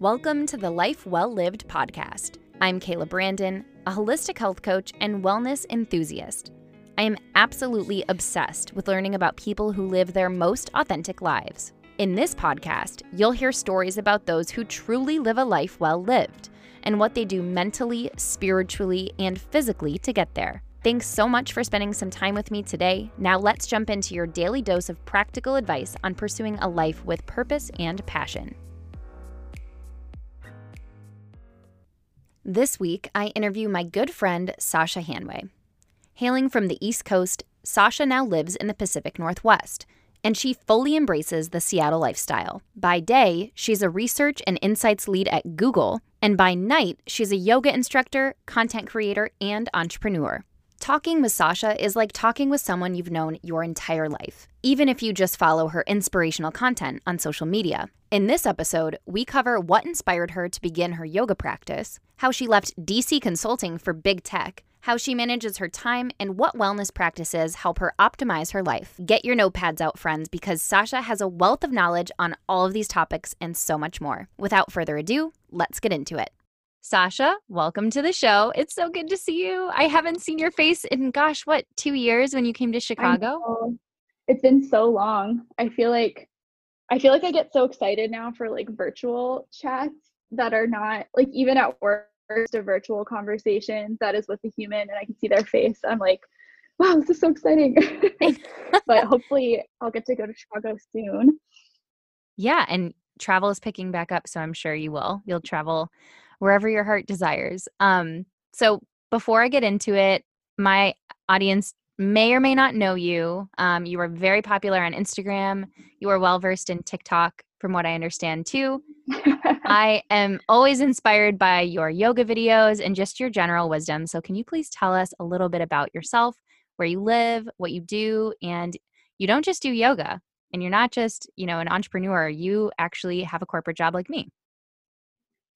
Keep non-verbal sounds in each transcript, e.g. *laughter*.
Welcome to the Life Well Lived podcast. I'm Kayla Brandon, a holistic health coach and wellness enthusiast. I am absolutely obsessed with learning about people who live their most authentic lives. In this podcast, you'll hear stories about those who truly live a life well lived and what they do mentally, spiritually, and physically to get there. Thanks so much for spending some time with me today. Now, let's jump into your daily dose of practical advice on pursuing a life with purpose and passion. This week, I interview my good friend, Sasha Hanway. Hailing from the East Coast, Sasha now lives in the Pacific Northwest, and she fully embraces the Seattle lifestyle. By day, she's a research and insights lead at Google, and by night, she's a yoga instructor, content creator, and entrepreneur. Talking with Sasha is like talking with someone you've known your entire life, even if you just follow her inspirational content on social media. In this episode, we cover what inspired her to begin her yoga practice, how she left DC consulting for big tech, how she manages her time, and what wellness practices help her optimize her life. Get your notepads out, friends, because Sasha has a wealth of knowledge on all of these topics and so much more. Without further ado, let's get into it. Sasha, welcome to the show. It's so good to see you. I haven't seen your face in, gosh, what, two years when you came to Chicago? It's been so long. I feel like I feel like I get so excited now for like virtual chats that are not like even at work a virtual conversation that is with a human and I can see their face. I'm like, wow, this is so exciting. *laughs* *laughs* but hopefully I'll get to go to Chicago soon. Yeah, and travel is picking back up, so I'm sure you will. You'll travel wherever your heart desires. Um, so before I get into it, my audience may or may not know you. Um, you are very popular on Instagram. You are well versed in TikTok, from what I understand too. *laughs* I am always inspired by your yoga videos and just your general wisdom. So, can you please tell us a little bit about yourself, where you live, what you do, and you don't just do yoga, and you're not just you know an entrepreneur. You actually have a corporate job like me.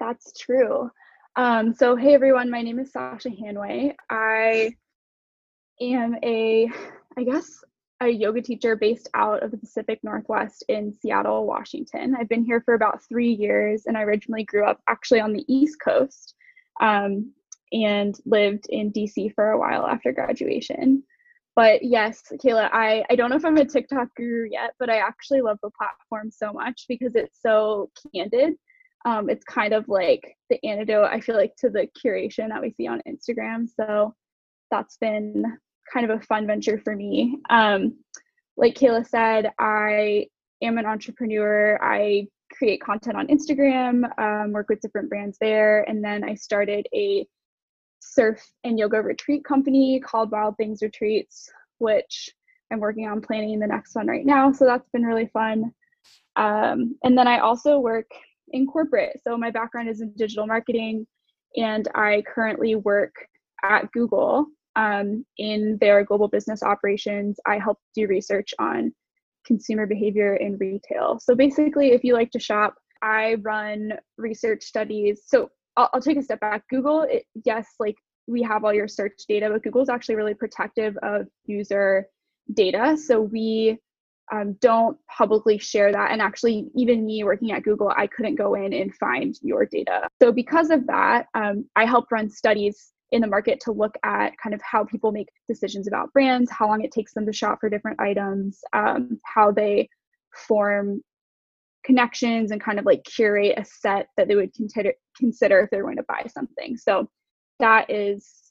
That's true. Um, so, hey everyone, my name is Sasha Hanway. I am a, I guess, a yoga teacher based out of the Pacific Northwest in Seattle, Washington. I've been here for about three years, and I originally grew up actually on the East Coast um, and lived in DC for a while after graduation. But yes, Kayla, I, I don't know if I'm a TikTok guru yet, but I actually love the platform so much because it's so candid um, it's kind of like the antidote i feel like to the curation that we see on instagram. So that's been kind of a fun venture for me. Um, like kayla said i am an entrepreneur. I create content on instagram um, work with different brands there. And then i started a surf and yoga retreat company called wild things retreats which i'm working on planning the next one right now. So that's been really fun. Um, and then i also work in corporate. So my background is in digital marketing, and I currently work at Google um, in their global business operations. I help do research on consumer behavior in retail. So basically, if you like to shop, I run research studies. So I'll, I'll take a step back. Google, it, yes, like we have all your search data, but Google is actually really protective of user data. So we um, don't publicly share that. And actually, even me working at Google, I couldn't go in and find your data. So, because of that, um, I help run studies in the market to look at kind of how people make decisions about brands, how long it takes them to shop for different items, um, how they form connections and kind of like curate a set that they would consider consider if they're going to buy something. So that is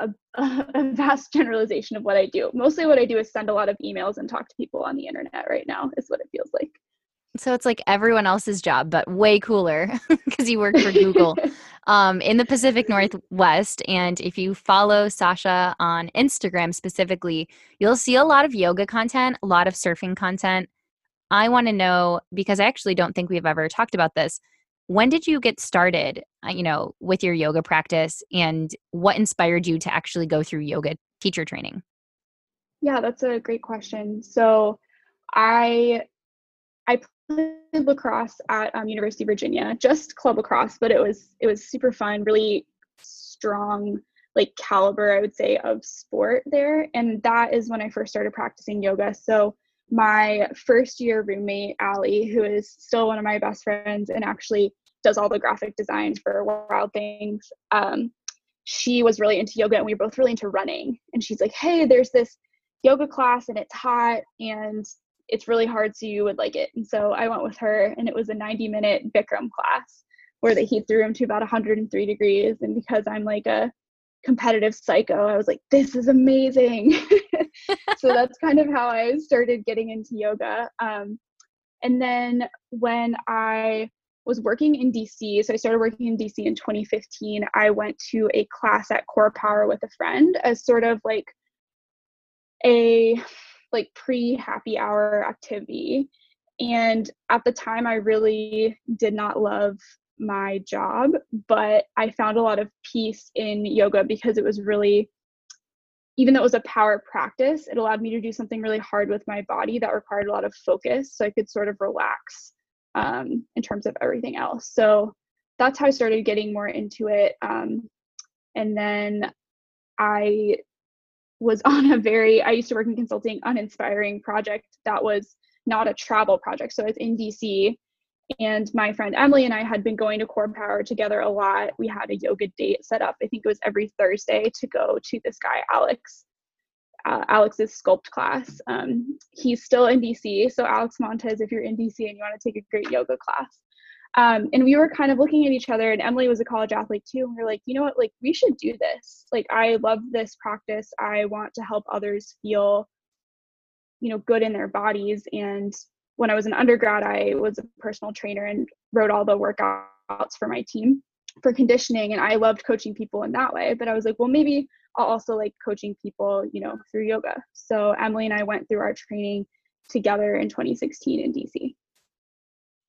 a, *laughs* a, vast generalization of what I do. Mostly what I do is send a lot of emails and talk to people on the internet right now, is what it feels like. So it's like everyone else's job, but way cooler *laughs* because you work for Google *laughs* um, in the Pacific Northwest. And if you follow Sasha on Instagram specifically, you'll see a lot of yoga content, a lot of surfing content. I want to know because I actually don't think we've ever talked about this when did you get started uh, you know with your yoga practice and what inspired you to actually go through yoga teacher training? Yeah that's a great question. So i i played lacrosse at um, university of virginia just club lacrosse but it was it was super fun really strong like caliber i would say of sport there and that is when i first started practicing yoga. So my first year roommate, Allie, who is still one of my best friends and actually does all the graphic design for Wild Things, um, she was really into yoga and we were both really into running. And she's like, hey, there's this yoga class and it's hot and it's really hard, so you would like it. And so I went with her and it was a 90 minute Bikram class where they heat the room to about 103 degrees. And because I'm like a competitive psycho, I was like, this is amazing. *laughs* so that's kind of how I started getting into yoga. Um, and then when I was working in DC, so I started working in DC in 2015, I went to a class at Core Power with a friend as sort of like a like pre happy hour activity. And at the time, I really did not love my job, but I found a lot of peace in yoga because it was really, even though it was a power practice, it allowed me to do something really hard with my body that required a lot of focus. So I could sort of relax um, in terms of everything else. So that's how I started getting more into it. Um, and then I was *laughs* on a very, I used to work in consulting, uninspiring project that was not a travel project. So it's in DC. And my friend Emily and I had been going to Core Power together a lot. We had a yoga date set up. I think it was every Thursday to go to this guy, Alex. Uh, Alex's sculpt class. Um, he's still in DC. So, Alex Montez, if you're in DC and you want to take a great yoga class, um, and we were kind of looking at each other, and Emily was a college athlete too. And we were like, you know what, like we should do this. Like, I love this practice. I want to help others feel, you know, good in their bodies. And when I was an undergrad, I was a personal trainer and wrote all the workouts for my team for conditioning. And I loved coaching people in that way. But I was like, well, maybe also like coaching people, you know, through yoga. So Emily and I went through our training together in 2016 in DC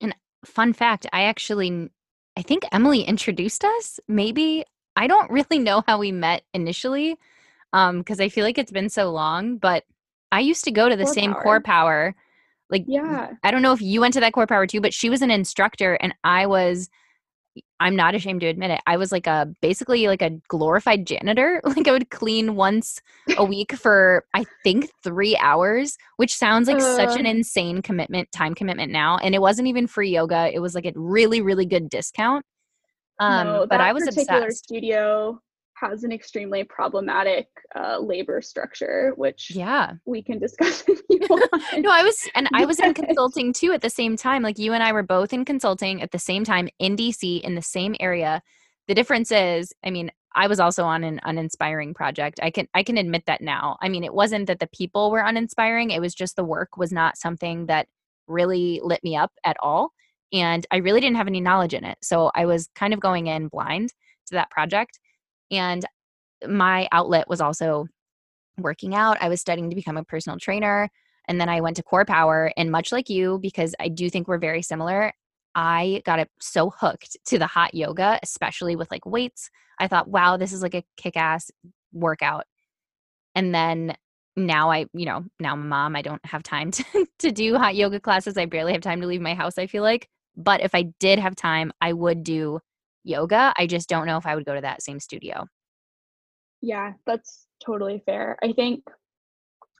And fun fact i actually i think emily introduced us maybe i don't really know how we met initially um because i feel like it's been so long but i used to go to the core same power. core power like yeah i don't know if you went to that core power too but she was an instructor and i was I'm not ashamed to admit it. I was like a basically like a glorified janitor. *laughs* Like I would clean once a *laughs* week for I think 3 hours, which sounds like uh, such an uh. insane commitment, time commitment now, and it wasn't even free yoga. It was like a really really good discount. Um no, but I was particular obsessed. studio has an extremely problematic uh, labor structure, which yeah we can discuss *laughs* if you *laughs* want. no, I was and I was in consulting too at the same time. Like you and I were both in consulting at the same time in DC in the same area. The difference is, I mean, I was also on an uninspiring project. I can I can admit that now. I mean, it wasn't that the people were uninspiring. It was just the work was not something that really lit me up at all. And I really didn't have any knowledge in it. So I was kind of going in blind to that project. And my outlet was also working out. I was studying to become a personal trainer. And then I went to Core Power. And much like you, because I do think we're very similar, I got so hooked to the hot yoga, especially with like weights. I thought, wow, this is like a kick ass workout. And then now I, you know, now I'm a mom. I don't have time *laughs* to, to do hot yoga classes. I barely have time to leave my house, I feel like. But if I did have time, I would do yoga. I just don't know if I would go to that same studio. Yeah, that's totally fair. I think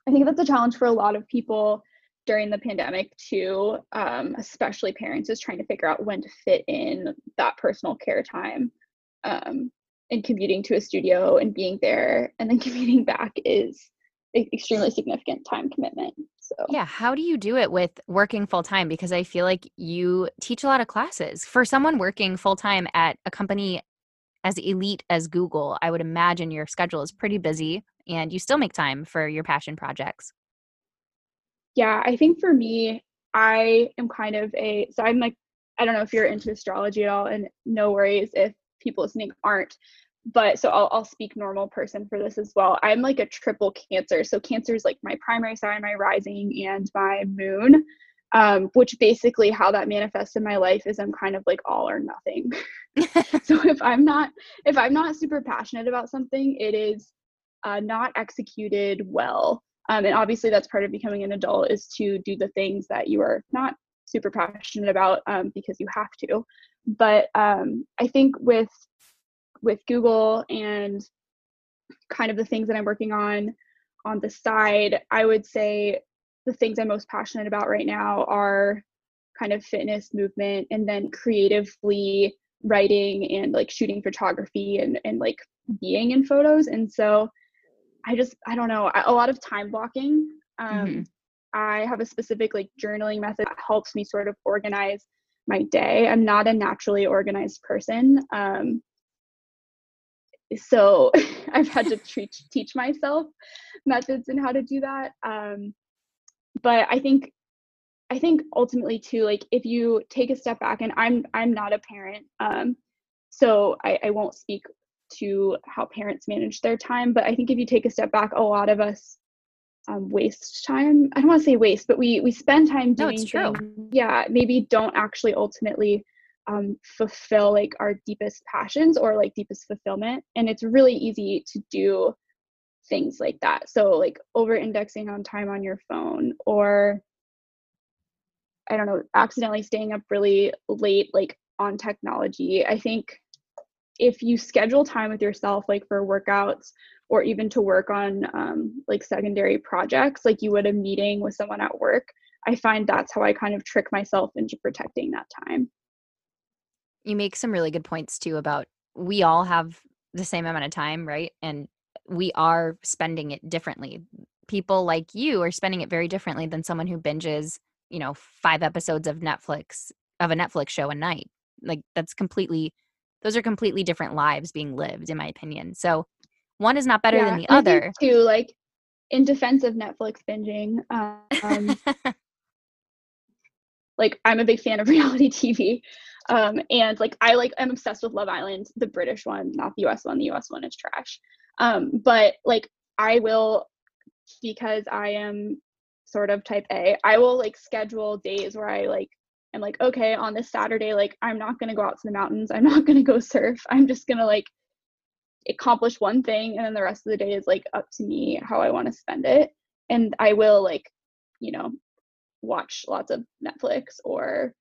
I think that's a challenge for a lot of people during the pandemic too, um, especially parents is trying to figure out when to fit in that personal care time. Um, and commuting to a studio and being there and then *laughs* commuting back is extremely significant time commitment. So Yeah, how do you do it with working full time because I feel like you teach a lot of classes. For someone working full time at a company as elite as Google, I would imagine your schedule is pretty busy and you still make time for your passion projects. Yeah, I think for me, I am kind of a so I'm like I don't know if you're into astrology at all and no worries if people listening aren't but so I'll, I'll speak normal person for this as well. I'm like a triple cancer. So cancer is like my primary sign my rising and my moon um, which basically how that manifests in my life is i'm kind of like all or nothing. *laughs* *laughs* So if i'm not if i'm not super passionate about something it is uh, not executed well. Um, and obviously that's part of becoming an adult is to do the things that you are not super passionate about um, because you have to. But um, i think with with Google and kind of the things that I'm working on on the side, I would say the things I'm most passionate about right now are kind of fitness movement and then creatively writing and like shooting photography and and like being in photos. And so i just i don't know a lot of time blocking. Um mm-hmm. i have a specific like journaling method that helps me sort of organize my day. I'm not a naturally organized person um so *laughs* i've had to teach teach myself methods and how to do that um but i think I think ultimately too, like if you take a step back, and I'm I'm not a parent, um, so I, I won't speak to how parents manage their time, but I think if you take a step back, a lot of us um, waste time. I don't want to say waste, but we we spend time doing no, it's true. Things, yeah, maybe don't actually ultimately um, fulfill like our deepest passions or like deepest fulfillment, and it's really easy to do things like that. So like over indexing on time on your phone or I don't know, accidentally staying up really late, like on technology. I think if you schedule time with yourself, like for workouts or even to work on um, like secondary projects, like you would a meeting with someone at work, I find that's how I kind of trick myself into protecting that time. You make some really good points too about we all have the same amount of time, right? And we are spending it differently. People like you are spending it very differently than someone who binges you know, five episodes of Netflix of a Netflix show a night. Like that's completely those are completely different lives being lived in my opinion. So one is not better yeah, than the other. Too like in defense of Netflix binging, um, *laughs* like I'm a big fan of *laughs* reality TV. Um, and like I like I'm obsessed with Love Island, the British one, not the US one. The US one is trash. Um, but like I will because I am sort of type A, I will like schedule days where I like I'm like, okay, on this Saturday, like I'm not gonna go out to the mountains, I'm not *laughs* gonna go surf. I'm just gonna like accomplish one thing and then the rest of the day is like up to me how I want to spend it. And I will like, you know, watch lots of Netflix or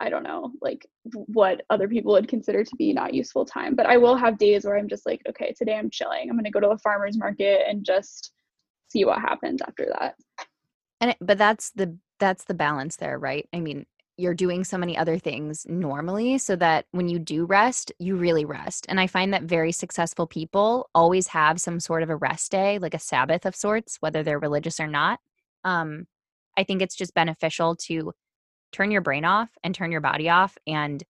I don't know, like what other people would consider to be not useful time. But I will have days where I'm just like, okay, today I'm chilling. I'm going to go to a farmer's market and just see what happens after that and it, but that's the that's the balance there right i mean you're doing so many other things normally so that when you do rest you really rest and i find that very successful people always have some sort of a rest day like a sabbath of sorts whether they're religious or not um i think it's just beneficial to turn your brain off and turn your body off and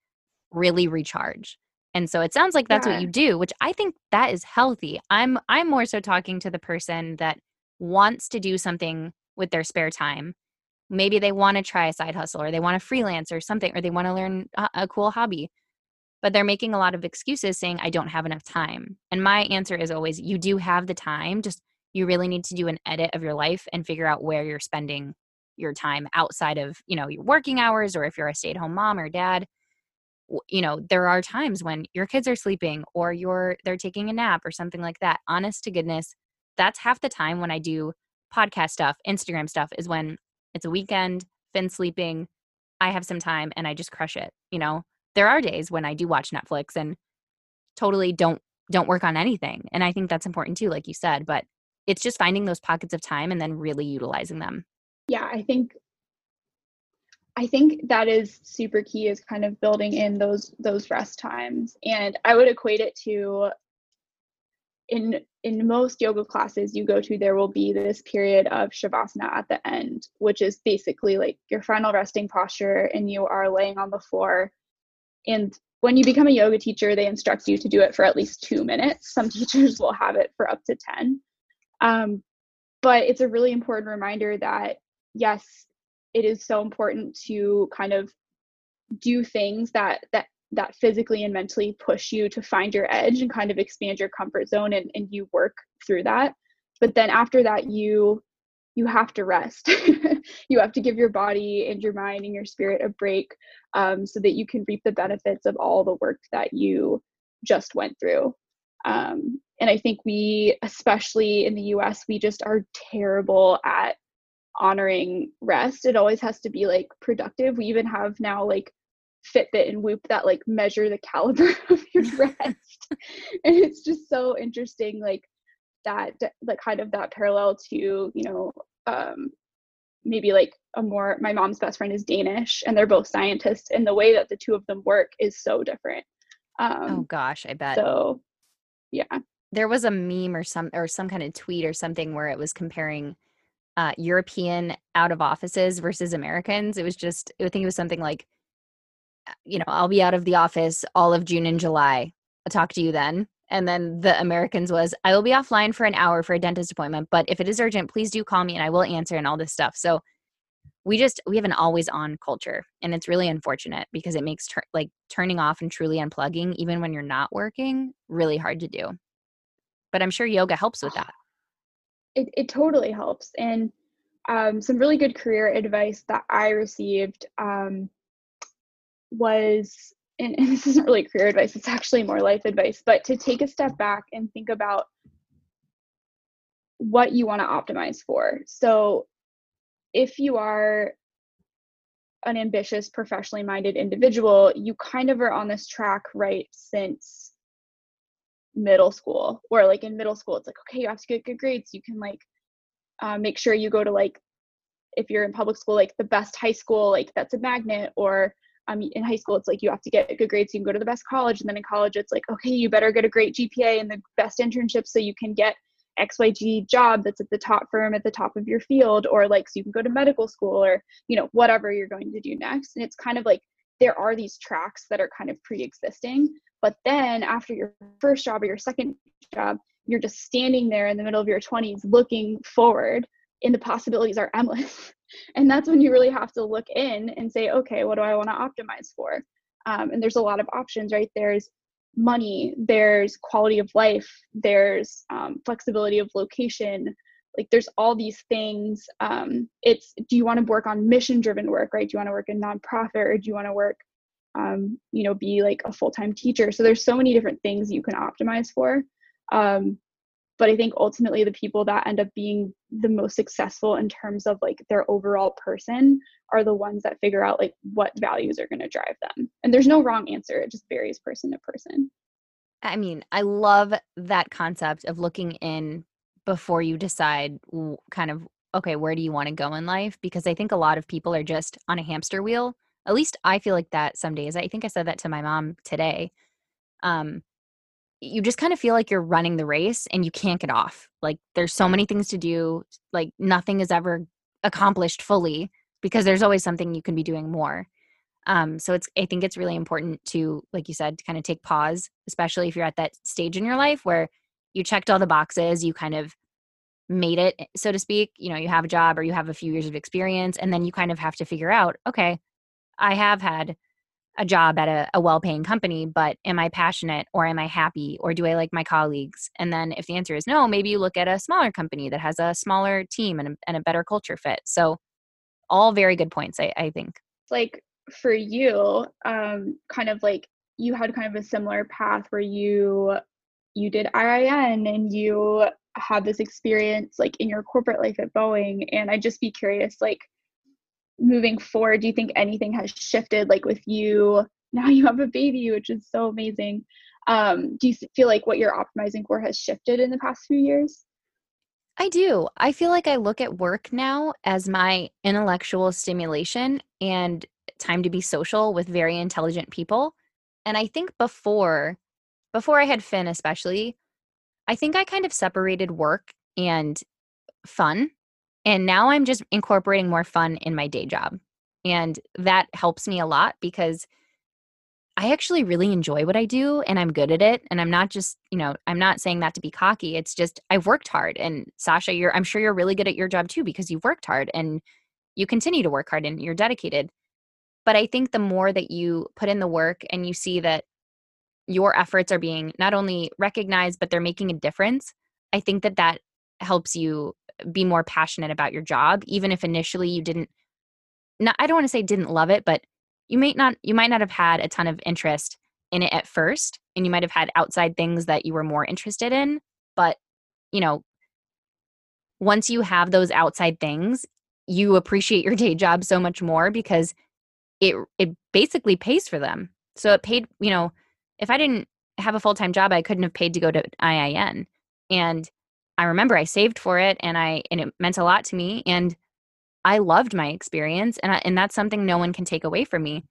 really recharge and so it sounds like that's yeah. what you do which i think that is healthy i'm i'm more so talking to the person that wants to do something with their spare time. Maybe they want to try a side hustle or they want to freelance or something, or they want to learn a, a cool hobby. But they're making a lot of excuses saying, I don't have enough time. And my answer is always, you do have the time. Just you really need to do an edit of your life and figure out where you're spending your time outside of, you know, your working hours or if you're a stay at home mom or dad you know there are times when your kids are sleeping or you're they're taking a nap or something like that honest to goodness that's half the time when I do podcast stuff, Instagram stuff, is when it's a weekend, Finn's sleeping, I have some time and I just crush it. You know, there are days when I do watch Netflix and totally don't don't work on anything. And I think that's important too, like you said, but it's just finding those pockets of time and then really utilizing them. Yeah, I think I think that is super key is kind of building in those those rest times. And I would equate it to in in most yoga classes you go to there will be this period of shavasana at the end which is basically like your final resting posture and you are laying on the floor. And when you become a yoga teacher they instruct you to do it for at least two minutes. Some *laughs* teachers will have it for up to 10 um, but it's a really important reminder that yes it is so important to kind of do things that that that physically and mentally push you to find your edge and kind of expand your comfort zone and, and you work through that. But then after that you you have to rest. *laughs* You have to give your body and your mind and your spirit a break um, so that you can reap the benefits of all the work that you just went through. Um, and i think we especially in the us we just are terrible at honoring rest it always has to be like productive we even have now like Fitbit and Whoop that like measure the *laughs* caliber of your *laughs* rest. and it's just so interesting, like that, like kind of that parallel to, you know, um, maybe like a more my mom's best friend is Danish and they're both scientists and the way that the two of them work is so different. oh Um gosh, I bet. so yeah. there was a meme or some or some kind of tweet or something where it was comparing uh, European out of offices versus Americans. It was just I think it was something like, uh, you know, I'll be out of the office all of June and July. I'll talk to you then. And then the Americans was, I will be offline for an hour for a dentist appointment, but if it is urgent, please do call me and I will answer and all this stuff. So we just we have an always on culture and it's really unfortunate because it makes tur- like turning off and truly unplugging even when you're not working really hard to do but i'm sure yoga helps with *sighs* that it, it totally helps. And um, some really good career advice that i received um, was and, *laughs* and this isn't really career advice it's actually more life advice but to take a step back and think about what you want to optimize for. So if you are an ambitious professionally minded individual you kind of are on this track right since middle school or like in middle school it's like okay you have to get good grades. You can like uh, make sure you go to like if you're in public school like the best high school like that's a magnet or um, in high school it's like you have to get good grades. So you can go to the best college. And then in college it's like okay you better get a great gpa and the best internship so you can get xyg job that's at the top firm at the top of your field or like so you can go to medical school or you know whatever you're going to do next. And it's kind of like there are these tracks that are kind of pre-existing but then after your first job or your second job, you're just standing there in the middle of your 20s looking forward and the possibilities are endless. *laughs* and that's when you really have to look in and say, okay, what do I want to optimize for? Um, and there's a lot of options, right? There's money, there's quality of life, there's um, flexibility of location. Like there's all these things. Um, it's do you want to work on mission driven work, right? Do you want to work in nonprofit or do you want to work um, you know be like a full-time teacher. So there's so many different things you can optimize for. Um, but i think ultimately the people that end up being the most successful in terms of like their overall person are the ones that figure out like what values are going to drive them. And there's no wrong answer it just varies person to person. I mean i love that concept of looking in before you decide kind of okay where do you want to go in life? Because i think a lot of people are just on a hamster wheel at least i feel like that some days i think i said that to my mom today um you just kind of feel like you're running the race and you can't get off like there's so many things to do like nothing is ever accomplished fully because there's always something you can be doing more um so it's i think it's really important to like you said to kind of take pause especially if you're at that stage in your life where you checked all the boxes you kind of made it so to speak you know you have a job or you have a few years of experience and then you kind of have to figure out okay I have had a job at a, a well paying company, but am I passionate or am I happy or do I like my colleagues? And then if the answer is no, maybe you look at a smaller company that has a smaller team and a, and a better culture fit. So, all very good points, I, I think. like for you um kind of like you had kind of a similar path where you you did IIN and you had this experience like in your corporate life at Boeing and I'd just be curious like moving forward do you think anything has shifted like with you now you have a baby which is so amazing um, do you feel like what you're optimizing for has shifted in the past few years I do. I feel like I look at work now as my intellectual stimulation and time to be social with very intelligent people. And I think before before I had Finn especially, I think I kind of separated work and fun. And now I'm just incorporating more fun in my day job. And that helps me a lot because I actually really enjoy what I do and I'm good at it. And I'm not just, you know, I'm not saying that to be cocky. It's just I've worked hard. And Sasha, you're I'm sure you're really good at your job too because you've worked hard and you continue to work hard and you're dedicated. But I think the more that you put in the work and you see that your efforts are being not only recognized, but they're making a difference, I think that that helps you be more passionate about your job, even if initially you didn't. Not, I don't want to say didn't love it, but you might not you might not have had a ton of interest in it at first and you might have had outside things that you were more interested in but you know once you have those outside things you appreciate your day job so much more because it it basically pays for them so it paid you know if i didn't have a full-time job i couldn't have paid to go to iin and i remember i saved for it and i and it meant a lot to me and I loved my experience and I, and that's something no one can take away from me.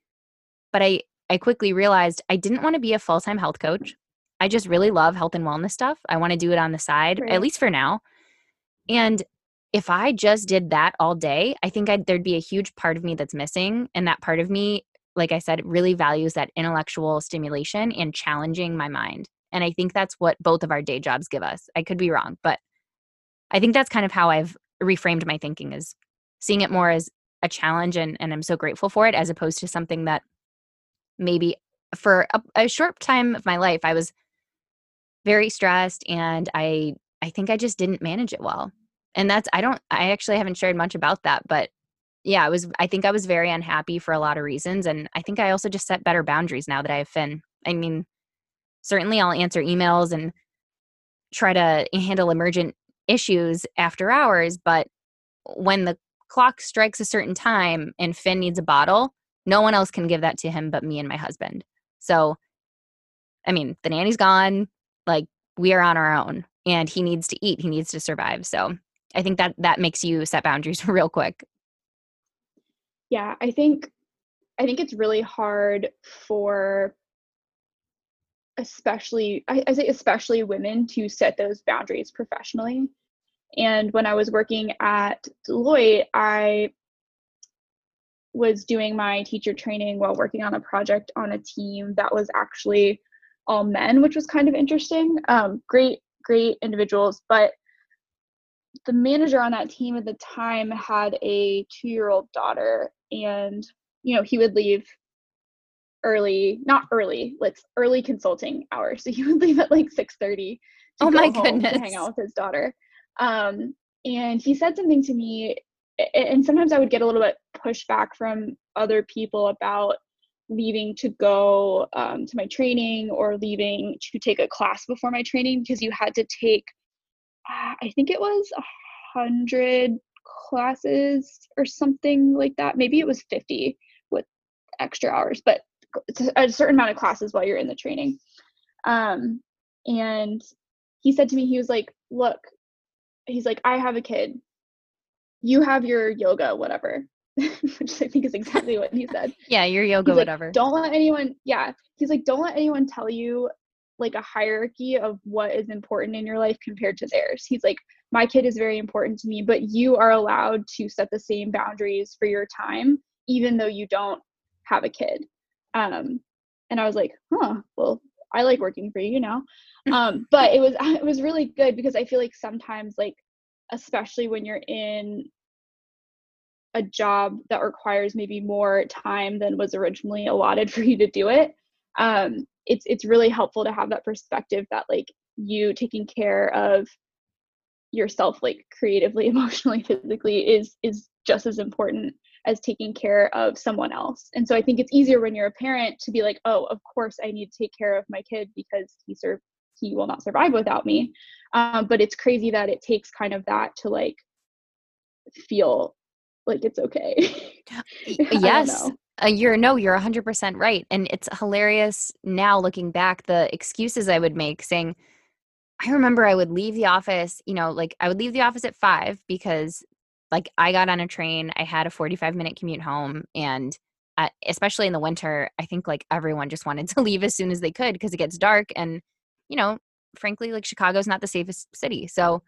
But I I quickly realized I didn't want to be a full-time health coach. I just really love health and wellness stuff. I want to do it on the side right. at least for now. And if I just did that all day, I think I'd, there'd be a huge part of me that's missing. And that part of me, like I said, really values that intellectual stimulation and challenging my mind. And I think that's what both of our day jobs give us. I could be wrong, but I think that's kind of how I've reframed my thinking is seeing it more as a challenge and, and I'm so grateful for it as opposed to something that maybe for a, a short time of my life I was very stressed and I I think I just didn't manage it well and that's i don't i actually haven't shared much about that but yeah i was i think i was very unhappy for a lot of reasons and i think i also just set better boundaries now that i have finn i mean certainly i'll answer emails and try to handle emergent issues after hours but when the clock strikes a certain time and finn needs a bottle no one else can give that to him but me and my husband so i mean the nanny's gone like we are on our own and he needs to eat he needs to survive so I think that that makes you set boundaries *laughs* real quick. Yeah, I think I think it's really hard for especially I, I say especially women to set those boundaries professionally. And when I was working at Deloitte, I was doing my teacher training while working on a project on a team that was actually all men, which was kind of interesting. Um, great, great individuals, but the manager on that team at the time had a two year old daughter and you know he would leave early not early like early consulting hours. *laughs* So he would leave at like 6 30 oh my goodness hang out with his daughter. Um, and he said something to me and sometimes i would get a little bit pushback from other people about leaving to go um, to my training or leaving to take a class before my training because you had to take uh, I think it was a hundred classes or something like that. Maybe it was 50 with extra hours, but a certain amount of classes while you're in the training. Um, and he said to me, he was like, look, he's like, I have a kid. You have your yoga, whatever. *laughs* Which I think is exactly what he said. *laughs* yeah, your yoga, whatever. Don't let anyone, yeah. He's like, don't let anyone tell you like a hierarchy of what is important in your life compared to theirs. He's like, my kid is very important to me, but you are allowed to set the same boundaries for your time, even though you don't have a kid. Um, and I was like, huh, well, I like working for you now. *laughs* Um, but it was *laughs* it was really good because I feel like sometimes like especially when you're in a job that requires maybe more time than was originally allotted *laughs* for you to do it um, it's it's really helpful to have that perspective that like you taking care of yourself like creatively emotionally physically is is just as important as taking care of someone else. And so i think it's easier when you're a parent to be like oh of course i need to take care of my kid because he serve he will not survive without me. Um, but it's crazy that it takes kind of that to like feel like it's okay. *laughs* Yes. uh, you're no, you're 100% right. And it's hilarious now looking back the excuses I would make saying, I remember I would leave the office, you know, like I would leave the office at five because like I got on a train, I had a 45 minute commute home. And uh, especially in the winter, I think like everyone just wanted *laughs* to leave as soon as they could because it gets dark. And, you know, frankly, like Chicago's not the safest city. So,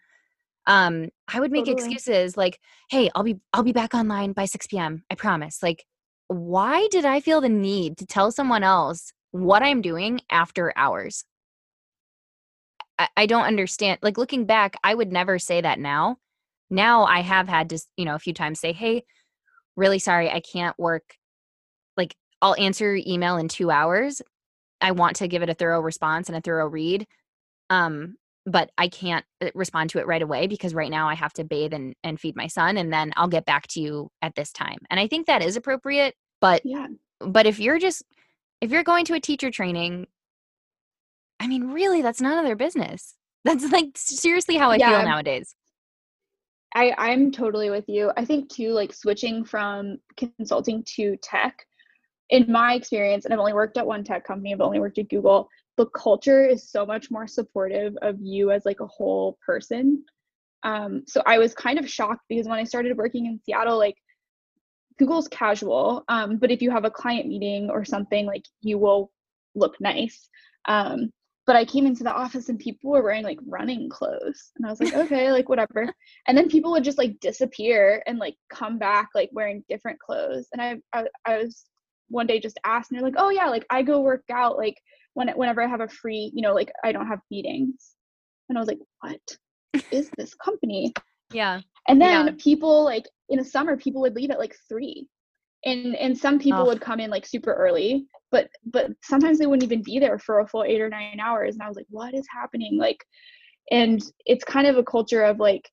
um, I would make totally. excuses like, "Hey, I'll be I'll be back online by 6 p.m. I promise." Like, why did I feel the need to tell someone else what I'm doing after hours? I, I don't understand. Like looking back, I would never say that now. Now I have had to, you know, a few times say, hey, really sorry, I can't work. Like I'll answer your email in two hours. I want to give it a thorough response and a thorough read. Um, but I can't uh, respond to it right away because right now I have to bathe and, and feed my son and then I'll get back to you at this time. And I think that is appropriate. But yeah. But if you're just if you're going to a teacher training, I mean, really, that's none of their business. That's like seriously how I yeah. feel nowadays. I, I'm totally with you. I think too, like switching from consulting to tech, in my experience, and I've only worked at one tech company, I've only worked at Google, the culture is so much more supportive of you as like a whole person Um, so I was kind of shocked because when I started working in Seattle, like Google's casual, um, but if you have a client meeting or something, like you will look nice. Um, but I came into the office and people were wearing like running clothes, and I was like, okay, like whatever. *laughs* And then people would just like disappear and like come back like wearing different clothes. And I, I, I was one day just asked, and they're like, oh yeah, like I go work out like when whenever I have a free, you know, like I don't have meetings. And I was like, what is this company? *laughs* Yeah. And then yeah. people like in the summer, people would leave at like three. And and some people oh. would come in like super early, but but sometimes they wouldn't even be there for a full eight or nine hours. And I was like, what is happening? Like, and it's kind of a culture of like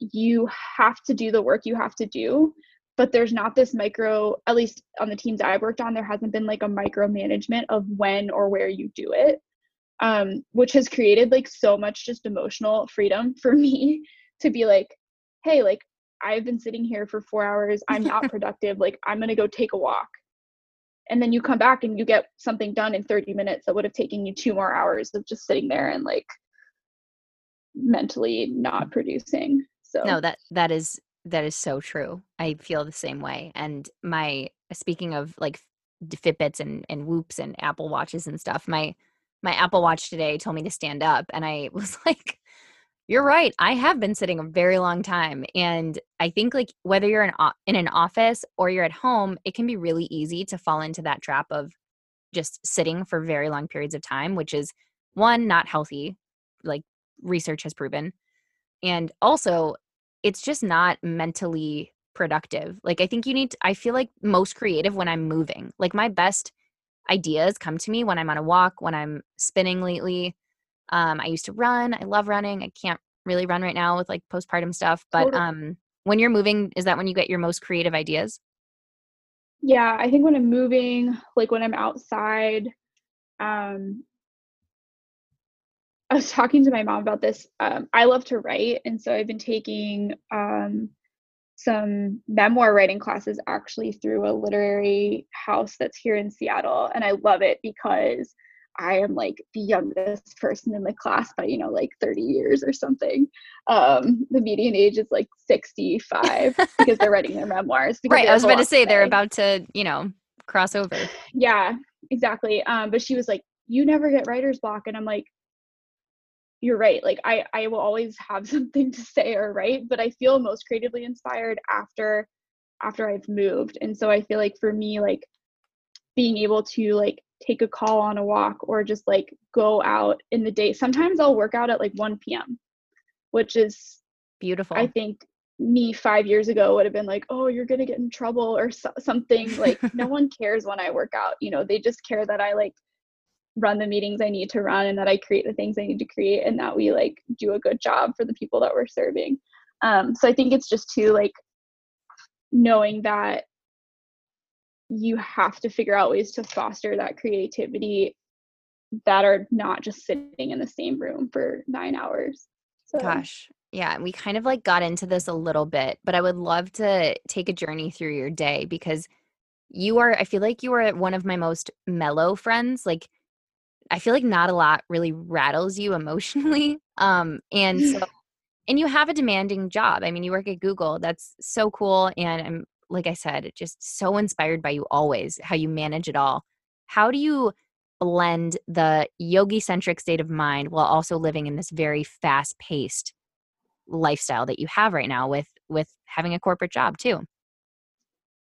you have to do the work you have to do but there's not this micro at least on the teams i've worked on there hasn't been like a micromanagement of when or where you do it um, which has created like so much just emotional freedom for *laughs* me to be like hey like i've been sitting here for four hours i'm not *laughs* productive like i'm gonna go take a walk and then you come back and you get something done in 30 minutes that would have taken you two more hours of just sitting there and like mentally not producing so no that that is that is so true. I feel the same way. And my speaking of like Fitbits and and Whoops and Apple Watches and stuff, my my Apple Watch today told me to stand up, and I *laughs* was like, "You're right. I have been sitting a very long time." And I think like whether you're in in an office or you're at home, it can be really easy to fall into that trap of just sitting for very long periods of time, which is one not healthy, like research has proven, and also it's just not mentally productive. Like I think you need to, I feel like most creative when I'm moving. Like my best ideas come to me when I'm on a walk, when I'm spinning lately. Um I used to run. I love running. I can't really run right now with like postpartum stuff, but totally. um when you're moving is that when you get your most creative ideas? Yeah, I think when I'm moving, like when I'm outside, um I was talking to my mom about this. Um, I love to write, and so I've been taking um, some memoir writing classes actually through a literary house that's here in Seattle, and I love it because I am like the youngest person in the class by you know like 30 years or something. Um, the median age is like 65 *laughs* because they're writing their memoirs. Right, I was about to say they're about to you know cross over. Yeah, exactly. Um, but she was like, "You never get writer's block," and I'm like, you're right like i i will always have *laughs* something to say or write but i feel most creatively inspired after after i've moved and so i feel like for me like being able to like take a call on a walk or just like go out in the day. Sometimes i'll work out at like 1 p.m which is beautiful. I think me five years ago would have been like oh you're gonna get in trouble or so- something like *laughs* no one cares when i work out you know? They just care that i like run the meetings I need to run and that I create the things I need to create and that we like do a good job for the people that we're serving. Um, so I think it's just to like knowing that you have to figure out ways to foster that creativity that are not just sitting in the same room for nine hours. So. Gosh, yeah, we kind of like got into this a little bit, but I would love to take a journey through your day because you are, I feel like you are one of my most mellow friends. Like, I feel like not a lot really rattles you emotionally. *laughs* Um, and so, *laughs* and you have a demanding job. I mean, you work at Google. That's so cool. And I'm, like I said, just so inspired by you always, how you manage it all. How do you blend the yogi centric state of mind while also living in this very fast paced lifestyle that you have right now with with having a corporate job too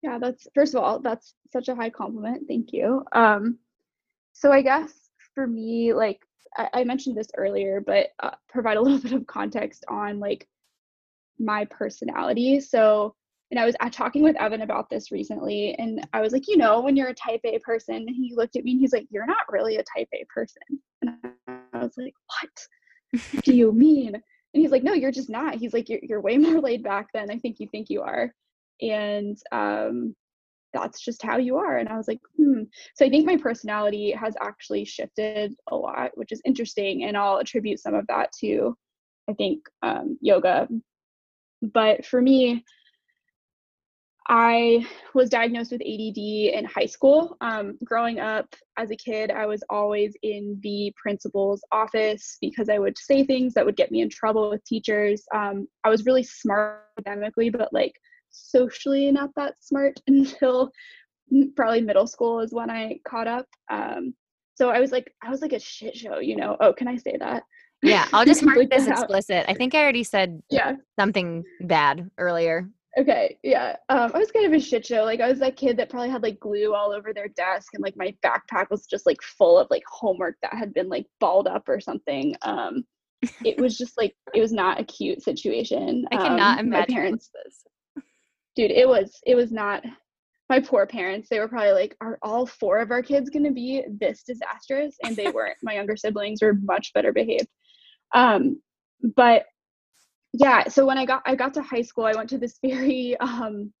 yeah that's first of all that's such a high compliment thank you um so i guess for me, like I, I mentioned this earlier, but uh, provide a *laughs* little bit of context on like my personality. So, and I was uh, talking with Evan about this recently, and I was like, you know, when you're a type A person, and he looked at me and he's like, you're not really a type A person. And I was like, what do you mean? And he's like, no, you're just not. He's like, you're, you're way *laughs* more laid back than I think you think you are. And um, that's just how you are. And I was like, hmm. So I think my personality has actually shifted a lot, which is interesting. And I'll attribute some of that to, I think, um, yoga. But for me, I was diagnosed with ADD in high school. Um, growing up as a kid, I was always in the principal's office because I would say things that would get me in trouble with teachers. Um, I was really smart academically, but like socially not that smart *laughs* until probably middle school is when I caught up. Um, so I was like, I was like a shit show, you know. Oh, can I say that? Yeah, I'll *laughs* just mark this explicit. I think I already said yeah something bad earlier. Okay, yeah. Um, I was kind of a shit show. Like I was that kid that probably had like glue all over their desk, and like my backpack was just like full of like homework that had been like balled up or something. Um, it was just like it was not a cute situation. I cannot um, imagine my parents. this. Dude, it was it was not. My poor parents. They were probably like, "Are all four of our kids going to be this disastrous?" And they weren't. my younger siblings were much better behaved. Um, but yeah so when i got i got to high school i went to this very *laughs* um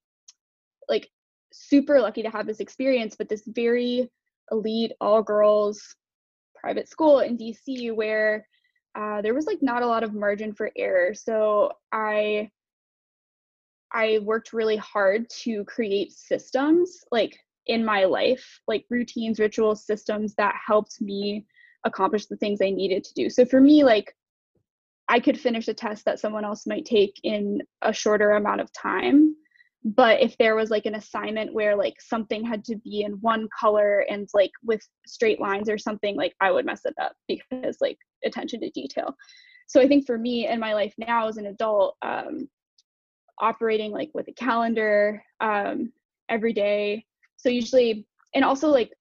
like super lucky to have this experience but this very elite all girls private school in dc where uh, there was like not a lot of margin for error. So i i worked really hard to create systems like in my life like routines rituals systems that helped me accomplish the things i needed to do. So for me like I could finish a test that someone else might take in a shorter amount of time. But if there was like an assignment where like something had to be in one color and like with straight lines or something, like I would mess it up because like attention to detail. So I think for me in my life now as an adult, um, operating like with a calendar um, every day. So usually, and also like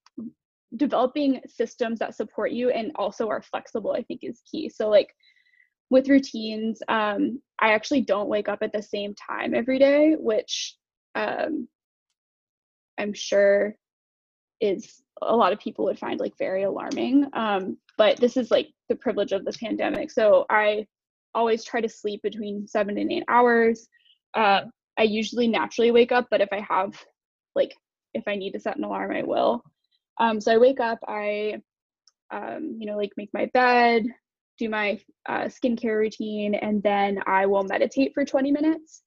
developing systems that support you and also are flexible, I think is key. So like with routines, um, I actually don't wake up at the same time every day, which um, I'm sure is a lot of people would find like very alarming. Um, but this is like the privilege of the pandemic. So I always try to sleep between seven and eight hours. Uh, I usually naturally wake up, but if I have like if I need to set an alarm, I will. Um, so I wake up, I um, you know like make my bed, do my uh, skincare routine, and then I will meditate for 20 minutes.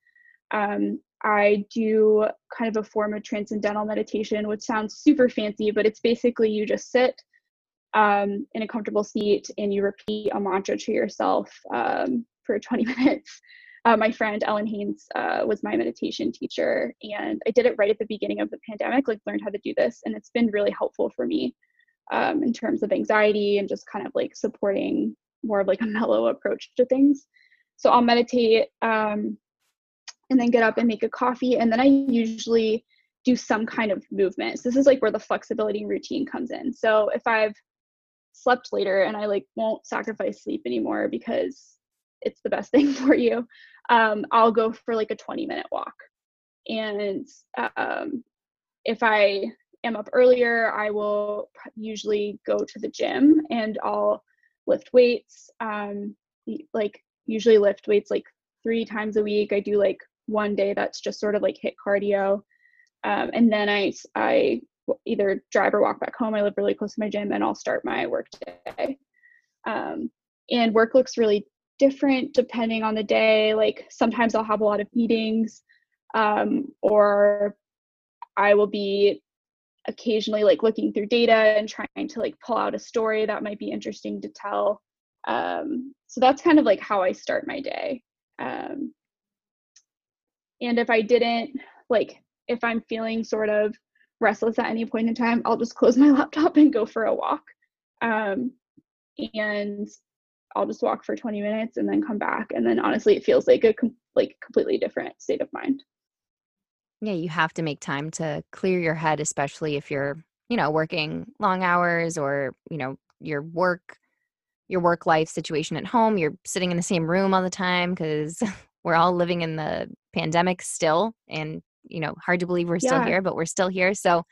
Um, I do kind of a form of transcendental meditation, which sounds super fancy, but it's basically you just sit um, in a comfortable seat and you repeat a mantra to yourself um, for *laughs* 20 minutes. Uh, my friend Ellen Haynes uh, was my meditation teacher, and I did it right at the beginning of the pandemic, like learned how to do this, and it's been really helpful for me um, in terms of anxiety and just kind of like supporting more of like a mellow approach to things. So I'll meditate um, and then get up and make a coffee. And then I usually do some kind of movement. So this is like where the flexibility routine comes in. So if I've slept later and I like won't sacrifice sleep anymore because it's the best *laughs* thing for you, um, I'll go for like a 20 minute walk. And um, if I am up earlier, I will usually go to the gym and I'll lift weights um, like usually lift weights like three times a week. I do like one day that's just sort of like HIIT cardio. Um, and then i i either drive or walk back home. I live really close to my gym and i'll start my work day. Um, and work looks really different depending on the day. Like sometimes i'll have a lot of meetings um, or i will be occasionally like looking through data and trying to like pull out a story that might be interesting to tell. Um, so that's kind of like how i start my day. Um, and if i didn't like if i'm feeling sort of restless at any point in time i'll just close my *laughs* laptop and go for a walk. Um, and i'll just walk for 20 minutes and then come back. And then honestly it feels like a com- like completely different state of mind yeah, you have to make time to clear your head, especially if you're, you know, working long hours or, you know, your work your work life situation at home, you're sitting in the same room all the time cuz *laughs* we're all living in the pandemic still and, you know, hard to believe we're still here, but we're still here. So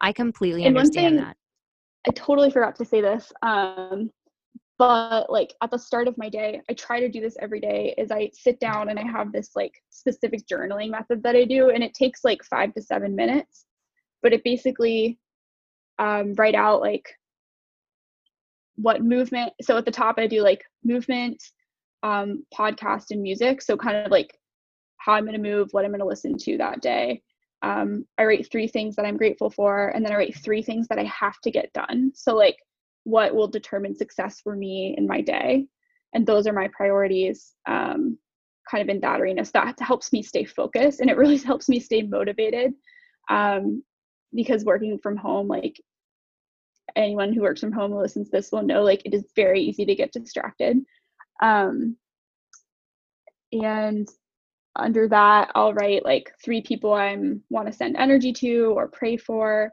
I completely And one understand thing that. I totally forgot to say this. Um, but like at the start of my day, I try to do this every day is I sit down and I have this like specific journaling method that I do and it takes like 5 to 7 minutes, but it basically um write out like what movement so at the top I do like movement um podcast and music so kind of like how I'm going to move, what I'm going to listen to that day. um, I write three things that I'm grateful for, and then I write three things that I have to get done. So, like, what will determine success for me in my day? And those are my priorities, um, kind of in that arena. So that helps me stay focused and it really *laughs* helps me stay motivated um, because working from home, like, anyone who works from home listens to this will know, like, it is very easy to get distracted. Um, and under that i'll write like three people i'm want to send energy to or pray for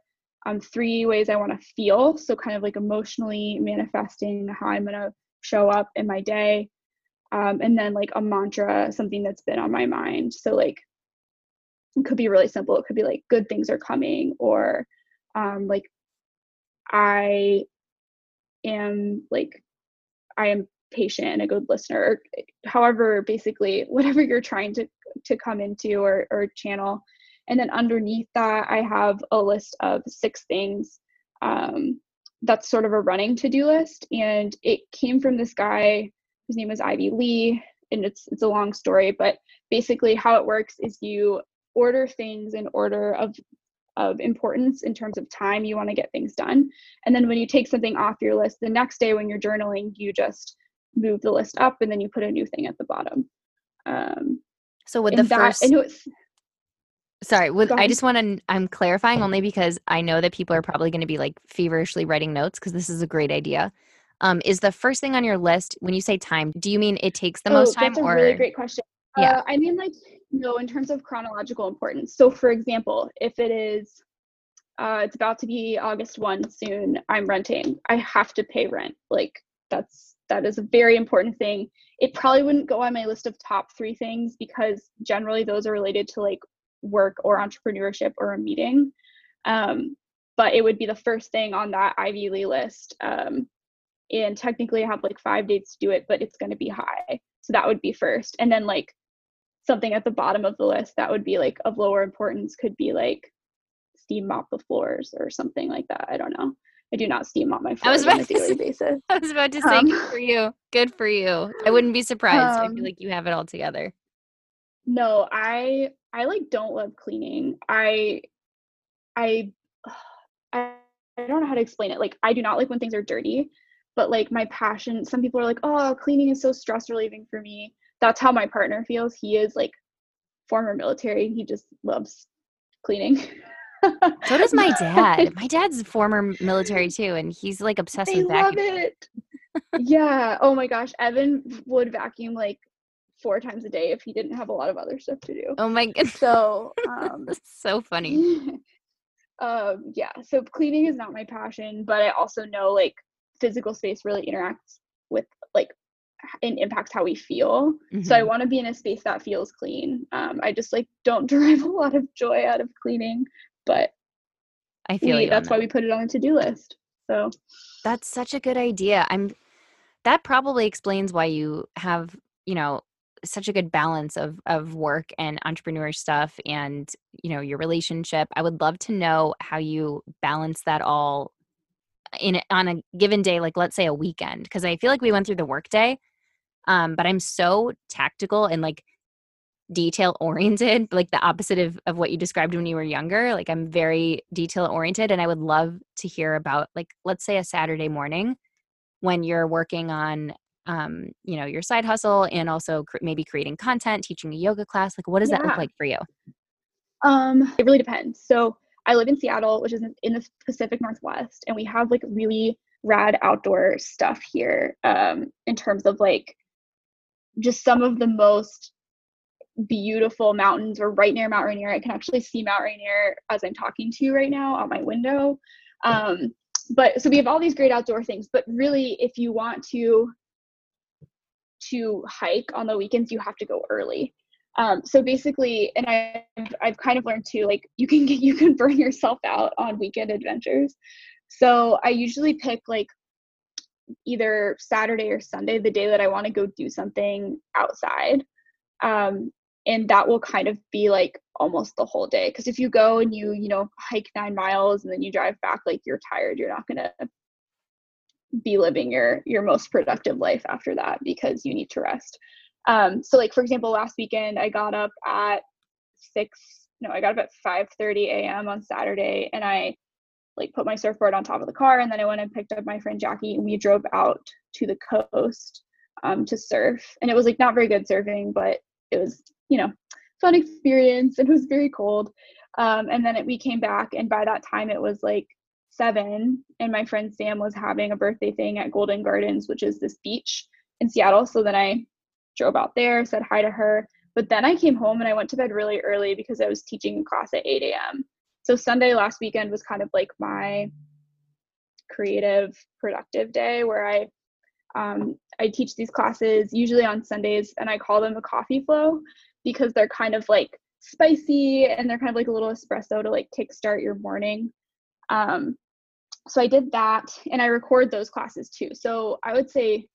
um, three ways i want to feel. So kind of like emotionally manifesting how i'm going to show up in my day um, and then like a mantra something that's been on my mind. So like it could be really simple. It could be like good things are coming or um, like i am like i am patient and a good listener however basically *laughs* whatever you're trying to to come into or or channel and then underneath that i have a list of six things um, that's sort of a running to-do list and it came from this guy his name is ivy lee and it's it's a long story but basically how it works is you order things in order of of importance in terms of time you want to get things done and then when you take something off your list the next day when you're journaling you just move the list up and then you put a new thing at the bottom. Um, so with the that, first, sorry, with I just want to I'm clarifying only because I know that people are probably going to be like feverishly writing notes because this is a great idea. Um, is the first thing on your list when you say time? Do you mean it takes the oh, most time? That's a or really great question. Yeah, uh, I mean like no, in terms of chronological importance. So, for example, if it is uh, it's about to be August 1 soon, I'm renting. I have to pay rent. Like that's that is a very important thing. It probably wouldn't go on my list of top three things because generally those are related to like work or entrepreneurship or a meeting. Um, but it would be the first thing on that Ivy Lee list. Um, and technically, I have like five dates to do it, but it's going to be high. So that would be first. And then, like, something at the bottom of the list that would be like of lower importance could be like steam mop the floors or something like that. I don't know. I do not steam mop my floors on a daily say, *laughs* basis. I was about to say, um, good for you. Good for you. I wouldn't be surprised. Um, I feel um, like you have it all together. No, I I like don't love cleaning. I I *sighs* I, I don't know how to explain it. Like I do not like when things are dirty, but like my passion. Some people are like, "Oh, cleaning is so stress relieving for me." That's how my partner feels. He is like former military. He just loves cleaning. so does my *laughs* dad. My dad's former military too, and he's like obsessed with vacuuming. love it. *laughs* yeah. Oh my gosh, Evan would vacuum like four times a day if he didn't have a lot of other stuff to do. Oh my *laughs* goodness. So *laughs* um, so funny. *laughs* um, yeah. So cleaning is not my passion, but I also know like physical space really interacts with like and impacts how we feel. Mm-hmm. So I mm-hmm. want to be in a space that feels clean. Um, I just like don't derive a lot of joy out of cleaning but I feel we, that's why we put it on the to-do list. So that's such a good idea. I'm that probably explains why you have, you know, such a good balance of of work and entrepreneur stuff and, you know, your relationship. I would love to know how you balance that all in on a given day like let's say a weekend because I feel like we went through the workday um but I'm so tactical and like detail oriented, *laughs* like the opposite of, of what you described when you were younger. Like I'm very detail oriented and I would love to hear about like let's say a Saturday morning when you're working on um, you know, your side hustle and also cr- maybe creating content, teaching a yoga class. Like what does yeah. that look like for you? Um, it really depends. So I live in Seattle, which is in the Pacific Northwest, and we have like really rad outdoor stuff here um, in terms of like just some of the most beautiful mountains. We're right near Mount Rainier. I can actually see Mount Rainier as I'm talking to you right now out my window. Um, but so we have all these great outdoor things. But really, if you want to to hike on the weekends, you have to go early. Um, so basically, and I, I've kind of learned too, like you can get *laughs* you can burn yourself out on weekend adventures. So I usually pick like either Saturday or Sunday, the day that I want to go do something outside. Um, and that will kind of be like almost the whole day because if you go and you you know hike nine miles and then you drive back like you're tired you're not going to be living your your most productive life after that because you need to rest um so like for example last weekend i got up at 6 no, I got up at 5:30 a.m. on Saturday, and I like put my surfboard on top of the car, and then I went and picked up my friend Jackie, and we drove out to the coast um, to surf. And it was like not very good surfing, but it was you know fun experience. And it was very cold, um, and then it, we came back, and by that time it was like seven, and my friend Sam was having a birthday thing at Golden Gardens, which is this beach in Seattle. So then I drove out there, said hi to her. But then I came home and I went to bed really early because I was teaching a class at 8 a.m. So Sunday last weekend was kind of like my creative, productive day where I um, I teach these classes usually on Sundays and I call them a coffee flow because they're kind of like spicy and they're kind of like a little espresso to like kickstart your morning. Um, so I did that and I record those classes too. So I would say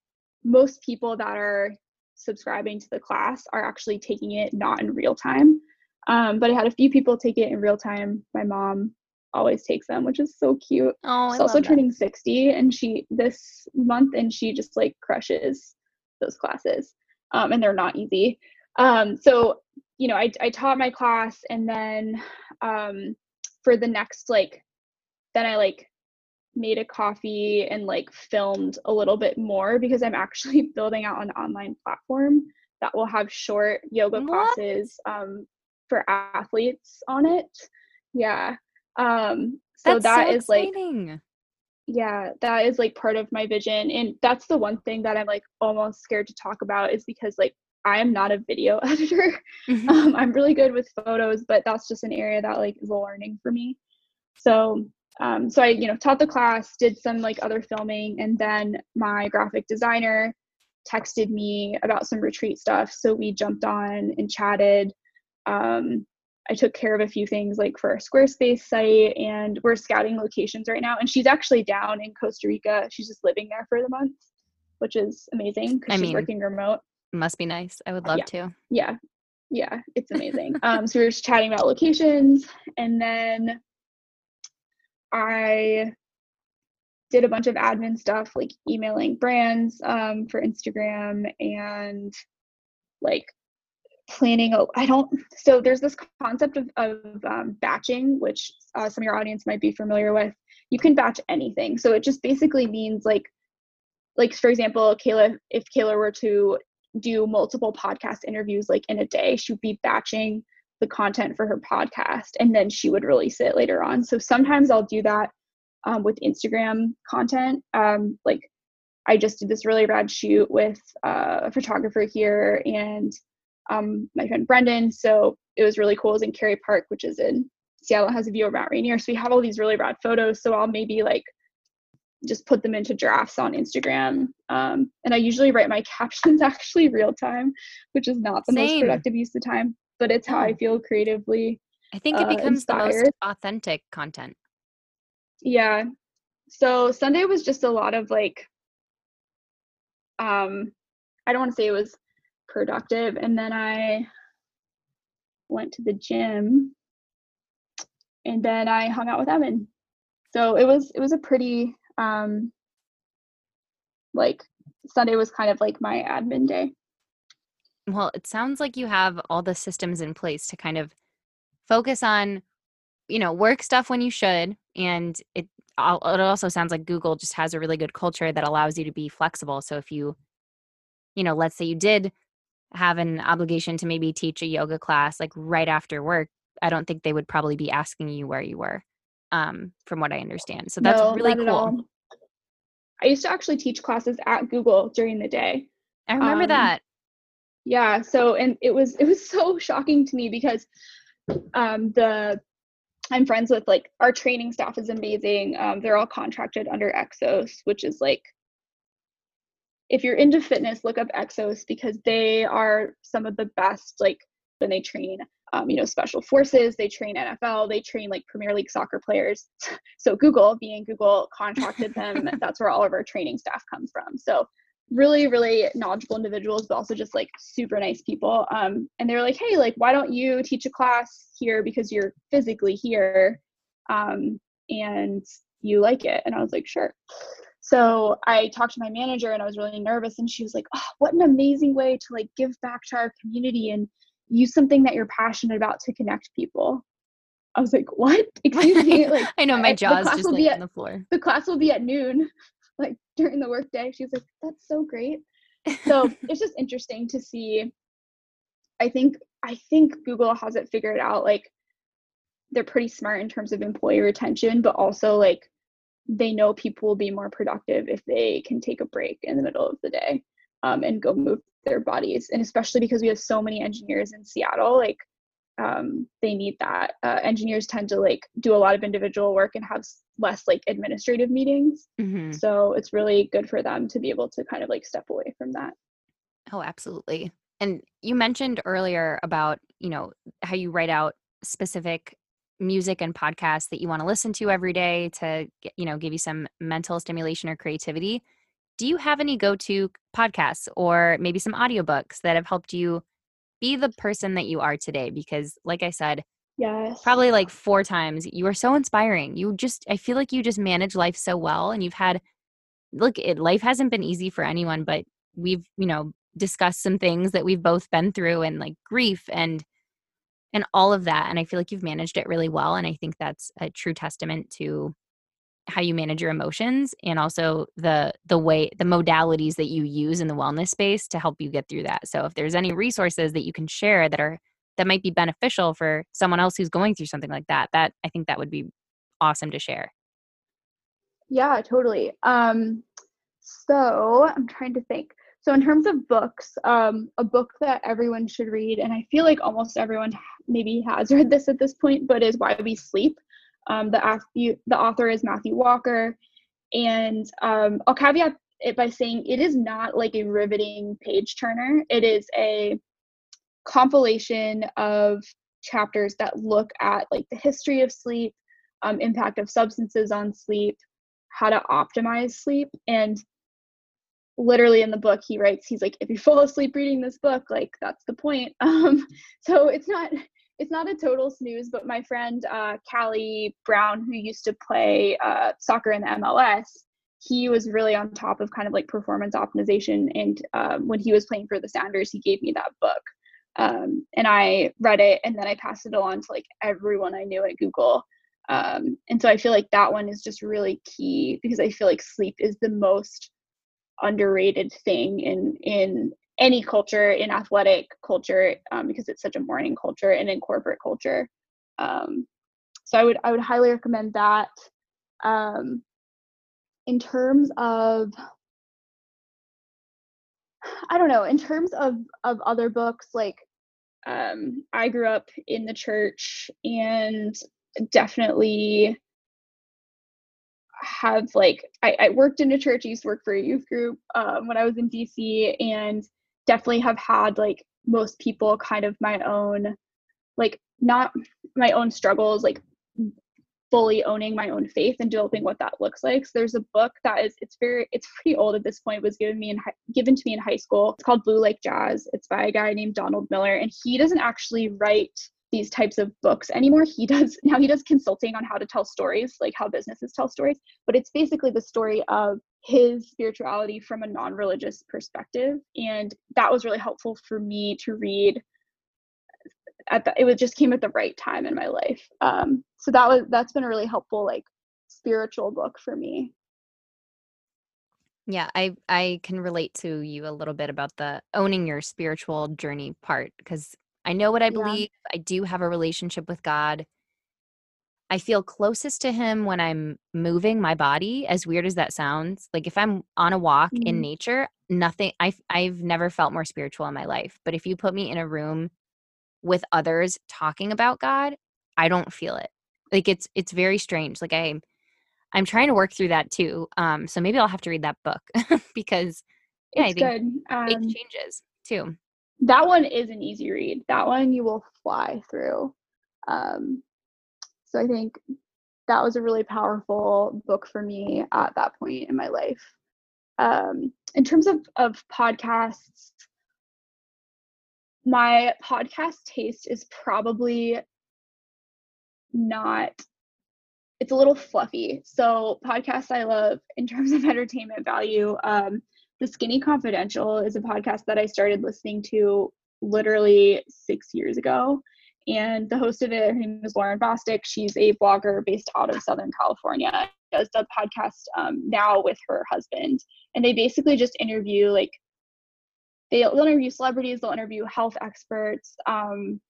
most people that are subscribing to the class are actually taking it not in real time. Um, but I had a few people take it in real time. My mom always takes them, which is so cute. Oh, She's also turning 60 and she this month and she just like crushes those classes. Um, and they're not easy. Um, so, you know, I, I taught my class and then um, for the next like then I like made a coffee and like filmed a little bit more because I'm actually *laughs* building out an online platform that will have short yoga what? classes um, for athletes on it. Yeah. Um, so that's that so is like yeah, that is like part of my vision. And that's the one thing that I'm like almost scared to talk about is because like I am not a video *laughs* editor. Mm-hmm. Um, I'm really good with photos, but that's just an area that like is a learning for me. So um, so I, you know, taught the class, did some like other filming, and then my graphic designer texted me about some retreat stuff. So we jumped on and chatted. Um, I took care of a few things like for our Squarespace site, and we're scouting locations right now. And she's actually down in Costa Rica. She's just living there for the month, which is amazing because she's mean, working remote. Must be nice. I would love yeah. to. Yeah, yeah, it's amazing. um, so we were just chatting about locations, and then I did a bunch of admin stuff like emailing brands um, for Instagram and like planning Oh, I don't so there's this concept of, of um, batching which uh, some of your audience might be familiar with. You can batch anything. So it just basically means like like for example Kayla if Kayla were to do multiple podcast interviews like in a day she would be batching the content for her podcast and then she would release it later on. So sometimes I'll do that um, with Instagram content. Um, like I just did this really rad shoot with uh, a photographer here and um, my friend Brendan. So it was really cool. It was in Kerry Park, which is in Seattle, has a view of Mount Rainier. So we have all these really rad photos. So I'll maybe like just put them into drafts on Instagram. Um, and I usually write my *laughs* captions actually real time, which is not the Same. most productive use of time but it's how I feel creatively. I think it uh, becomes uh, the most authentic content. Yeah. So Sunday was just a lot of like um I don't want to say it was productive and then I went to the gym and then I hung out with Evan. So it was it was a pretty um like Sunday was kind of like my admin day. Well, it sounds like you have all the systems in place to kind of focus on, you know, work stuff when you should. And it, it also sounds like Google just has a really good culture that allows you to be flexible. So if you, you know, let's say you did have an obligation to maybe teach a yoga class like right after work, I don't think they would probably be asking you where you were, um, from what I understand. So that's no, really cool. I used to actually teach classes at Google during the day. I remember um, that yeah so and it was it was so *laughs* shocking to me because um the i'm friends with like our training staff is amazing um, they're all contracted under exos which is like if you're into fitness look up exos because they are some of the best like when they train um, you know special forces they train nfl they train like premier league soccer players. *laughs* So google being google contracted them. *laughs* That's where all of our training staff comes from. So really really knowledgeable individuals but also just like super nice people um, and they were like hey like why don't you teach a class here because you're physically here um, and you like it and i was like sure so i talked to my manager and i was really nervous and she was like oh what an amazing way to like give back to our community and use something that you're passionate about to connect people. I was like, what? Excuse me. *laughs* Like I know my jaw's just like at, on the floor. The class will be at noon, *laughs* during the workday. She's like, that's so great. *laughs* So it's just interesting to see. I think I think Google has it figured out. Like they're pretty smart in terms of employee retention, but also like they know people will be more productive if they can take a break in the middle of the day um, and go move their bodies. And especially because we have so many engineers in Seattle, like um, they need that. Uh, engineers tend to like do a lot of individual work and have less like administrative meetings. Mm-hmm. So it's really good for them to be able to kind of like step away from that. Oh, absolutely. And you mentioned earlier about, you know, how you write out specific music and podcasts that you want to listen to every day to, you know, give you some mental stimulation or creativity. Do you have any go-to podcasts or maybe some audiobooks that have helped you be the person that you are today because like I said, yes. Probably like four times. You are so inspiring. You just I feel like you just manage life so well and you've had look, it life hasn't been easy for anyone, but we've, you know, discussed some things that we've both been through and like grief and and all of that and i feel like you've managed it really well and i think that's a true testament to how you manage your emotions and also the the way the modalities that you use in the wellness space to help you get through that. So if there's any resources that you can share that are that might be beneficial for someone else who's going through something like that that i think that would be awesome to share. Yeah totally. Um so i'm trying to think. So in terms of books um, a book that everyone should read and i feel like almost everyone maybe has read this at this point but is why we sleep um, the, the author is matthew walker. And um, i'll caveat it by saying it is not like a riveting page turner. It is a compilation of chapters that look at like the history of sleep um, impact of substances on sleep how to optimize sleep. And literally in the book he writes he's like if you fall asleep reading this book like that's the point. *laughs* Um so it's not it's not a total snooze but my friend uh callie brown who used to play uh soccer in the mls he was really on top of kind of like performance optimization and um, when he was playing for the sounders he gave me that book um, and i read it and then i passed it along to like everyone i knew at google um, and so i feel like that one is just really key because i feel like sleep is the most underrated thing in in any culture in athletic culture um, because it's such a morning culture and in corporate culture. Um, so i would i would highly recommend that. Um, in terms of i don't know in terms of of other books like um, i grew up in the church and definitely have like I, I, worked in a church. I used to work for a youth group um, when i was in dc and definitely have had like most people kind of my own like not my own struggles like fully owning my own faith and developing what that looks like. So there's a book that is it's very it's pretty old at this point was given me in given to me in high school. It's called blue like jazz. It's by a guy named donald miller and he doesn't actually write these types of books anymore. He does *laughs* now he does consulting on how to tell stories, like how businesses tell stories, but it's basically the story of his spirituality from a non-religious perspective. And that was really helpful for me to read at the, it was just came at the right time in my life. Um, so that was that's been a really helpful like spiritual book for me. Yeah i i can relate to you a little bit about the owning your spiritual journey part because I know what I believe. Yeah. I do have a relationship with God. I feel closest to him when I'm moving my body, as weird as that sounds. Like if I'm on a walk mm-hmm. in nature, nothing I've I've never felt more spiritual in my life. But if you put me in a room with others talking about God, I don't feel it. Like it's it's very strange. Like I I'm trying to work through that too. Um so maybe I'll have to read that book *laughs* because yeah, it's I think good. Um, it changes too that one is an easy read. That one you will fly through. Um, so I think that was a really powerful book for me at that point in my life. Um, in terms of, of podcasts, my podcast taste is probably not it's a little fluffy so podcasts i love in terms of *laughs* entertainment value um, the Skinny Confidential is a podcast that I started listening to literally six years ago. And the host of it, her name is Lauryn Bosstick. She's a blogger based out of Southern California. Does the podcast um, now with her husband, and they basically just interview like they'll interview celebrities, they'll interview health experts. Um,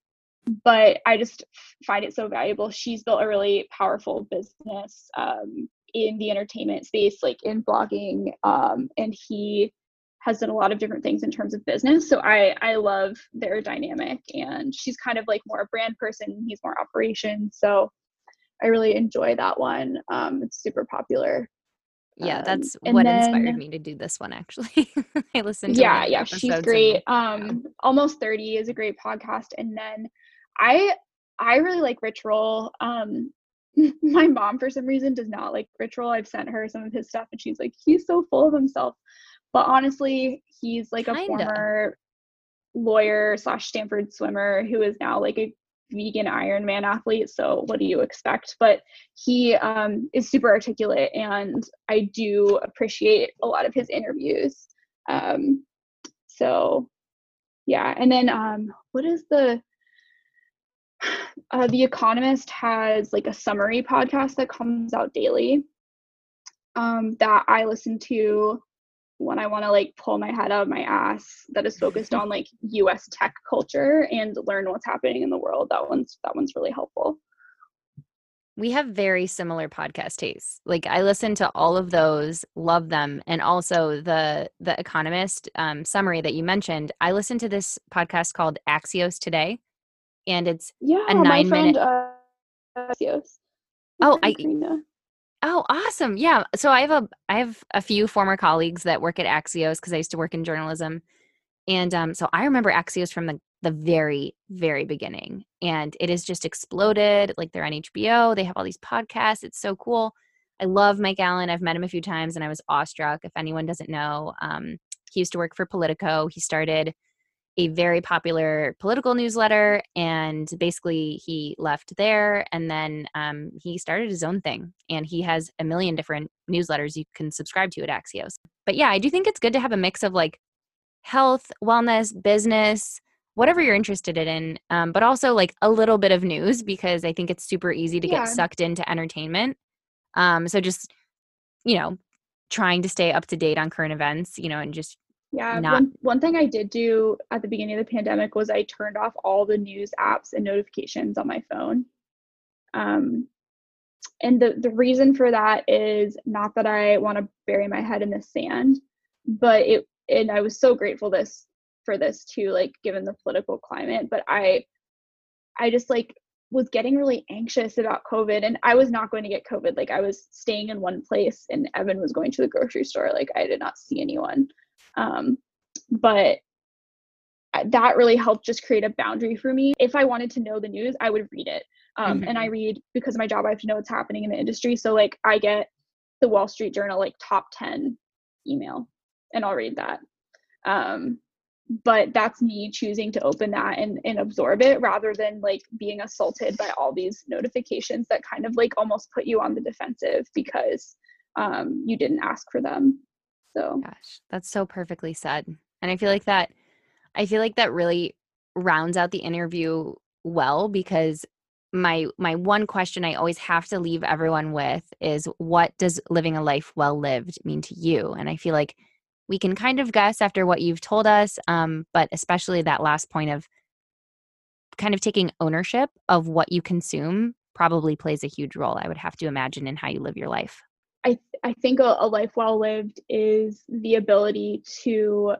but I just find it so valuable. She's built a really powerful business um, in the entertainment space, like in blogging, um, and he has done a lot of different things in terms of business. So I I love their dynamic and she's kind of like more a brand person, he's more operations. So I really enjoy that one. Um, it's super popular. Yeah, um, that's what then, inspired me to do this one actually. *laughs* I listened to Yeah, yeah, she's great. And, um yeah. almost 30 is a great podcast. And then I I really like Rich Roll. Um *laughs* my mom for some reason does not like Rich Roll I've sent her some of his stuff and she's like, he's so full of himself. But honestly, he's like Kinda. a former lawyer slash Stanford swimmer who is now like a vegan Ironman athlete. So what do you expect? But he um, is super articulate, and I do appreciate a lot of his interviews. Um, so yeah, and then um, what is the uh, the Economist has like a summary podcast that comes out daily um, that I listen to when I want to like pull my head out of my ass that is focused *laughs* on like US tech culture and learn what's happening in the world. That one's that one's really helpful. We have very similar podcast tastes. Like I listen to all of those, love them, and also the the Economist um, summary that you mentioned. I listened to this podcast called Axios Today, and it's yeah, a nine friend, minute. Uh, Axios. Oh, I. Karina. Oh, awesome. Yeah. So I have a I have a few former colleagues that work at Axios because I used to work in journalism. And um, so I remember Axios from the, the very, very beginning. And it has just exploded. Like they're on HBO. They have all these podcasts. It's so cool. I love Mike Allen. I've met him a few times and I was awestruck. If anyone doesn't know, um, he used to work for Politico. He started a very popular political newsletter and basically he left there and then um, he started his own thing and he has a million different newsletters you can subscribe to at axios but yeah i do think it's good to have a mix of like health wellness business whatever you're interested in um, but also like a little bit of news because i think it's super easy to yeah. get sucked into entertainment um, so just you know trying to stay up to date on current events you know and just yeah, not- one, one thing I did do at the beginning of the pandemic was I turned off all the news apps and notifications on my phone. Um, and the, the reason for that is not that I want to bury my head in the sand, but it and I was so grateful this for this too, like given the political climate. But I I just like was getting really anxious about COVID and I was not going to get COVID. Like I was staying in one place and Evan was going to the grocery store. Like I did not see anyone. Um, but that really helped just create a boundary for me. If I wanted to know the news, I would read it. Um, mm-hmm. And I read because of my job, I have to know what's happening in the industry. So, like, I get the Wall Street Journal, like, top 10 email, and I'll read that. Um, but that's me choosing to open that and, and absorb it rather than like being assaulted by all these notifications that kind of like almost put you on the defensive because um, you didn't ask for them. So gosh, that's so perfectly said. And I feel like that I feel like that really rounds out the interview well because my my one question I always have to leave everyone with is what does living a life well lived mean to you? And I feel like we can kind of guess after what you've told us, um, but especially that last point of kind of taking ownership of what you consume probably plays a huge role. I would have to imagine in how you live your life. I I think a, a life well lived is the ability to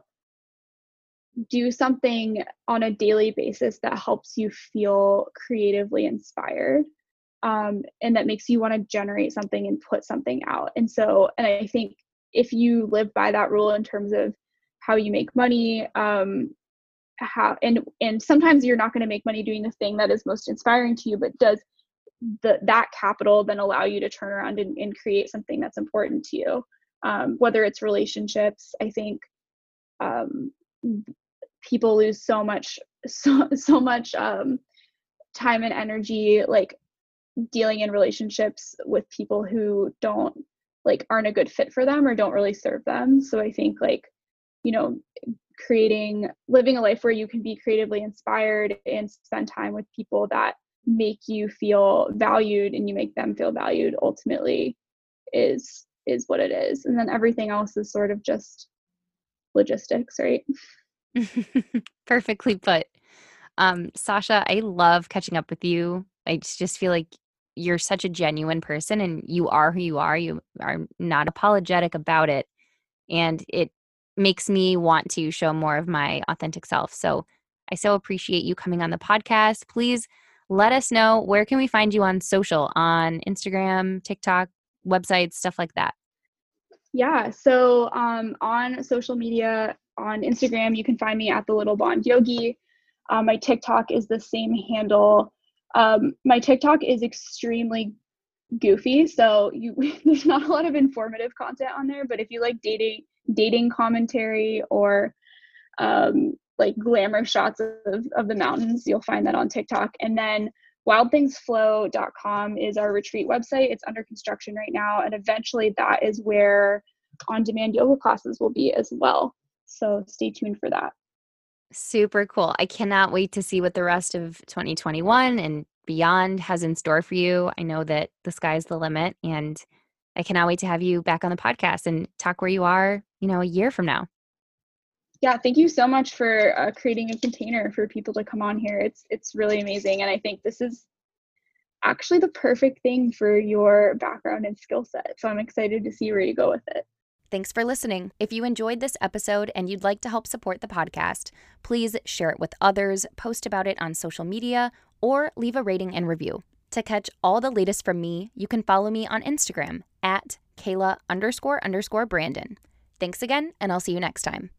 do something on a daily basis that helps you feel creatively inspired um, and that makes you want to generate something and put something out. And so and i think if you live by that rule in terms of how you make money um, how and and sometimes you're not going to make money doing the thing that is most inspiring to you but does the, that capital then allow you to turn around and, and create something that's important to you. Um, whether it's relationships i think um, people lose so much *laughs* so, so much um, time and energy like dealing in relationships with people who don't like aren't a good fit for them or don't really serve them. So i think like you know, creating, living a life where you can be creatively inspired and spend time with people that make you feel valued and you make them feel valued ultimately is is what it is. And then everything else is sort of just logistics right? *laughs* Perfectly put. Um sasha i love catching up with you. I just feel like you're such a genuine person and you are who you are. You are not apologetic about it. And it makes me want to show more of my authentic self. So i so appreciate you coming on the podcast. Please let us know where can we find you on social? On instagram tiktok websites stuff like that. Yeah so um, on social media on instagram you can find me at the little blonde yogi. Uh, my tiktok is the same handle. Um, my tiktok is extremely goofy so you *laughs* there's not a lot of informative content on there but if you like dating dating commentary or um, like glamour shots of, of the mountains. You'll find that on TikTok. And then wildthingsflow.com is our retreat website. It's under construction right now. And eventually that is where on demand yoga classes will be as well. So stay tuned for that. Super cool. I cannot wait to see what the rest of 2021 and beyond has in store for you. I know that the sky's the limit and I cannot wait to have you back on the podcast and talk where you are, you know, a year from now yeah thank you so much for uh, creating a container for people to come on here it's it's really amazing and i think this is actually the perfect thing for your background and skill set so i'm excited to see where you go with it Thanks for listening. If you enjoyed this episode and you'd like to help support the podcast, please share it with others, post about it on social media, or leave a rating and review. To catch all the latest from me, you can follow me on Instagram at Kayla underscore underscore Brandon. Thanks again, and I'll see you next time.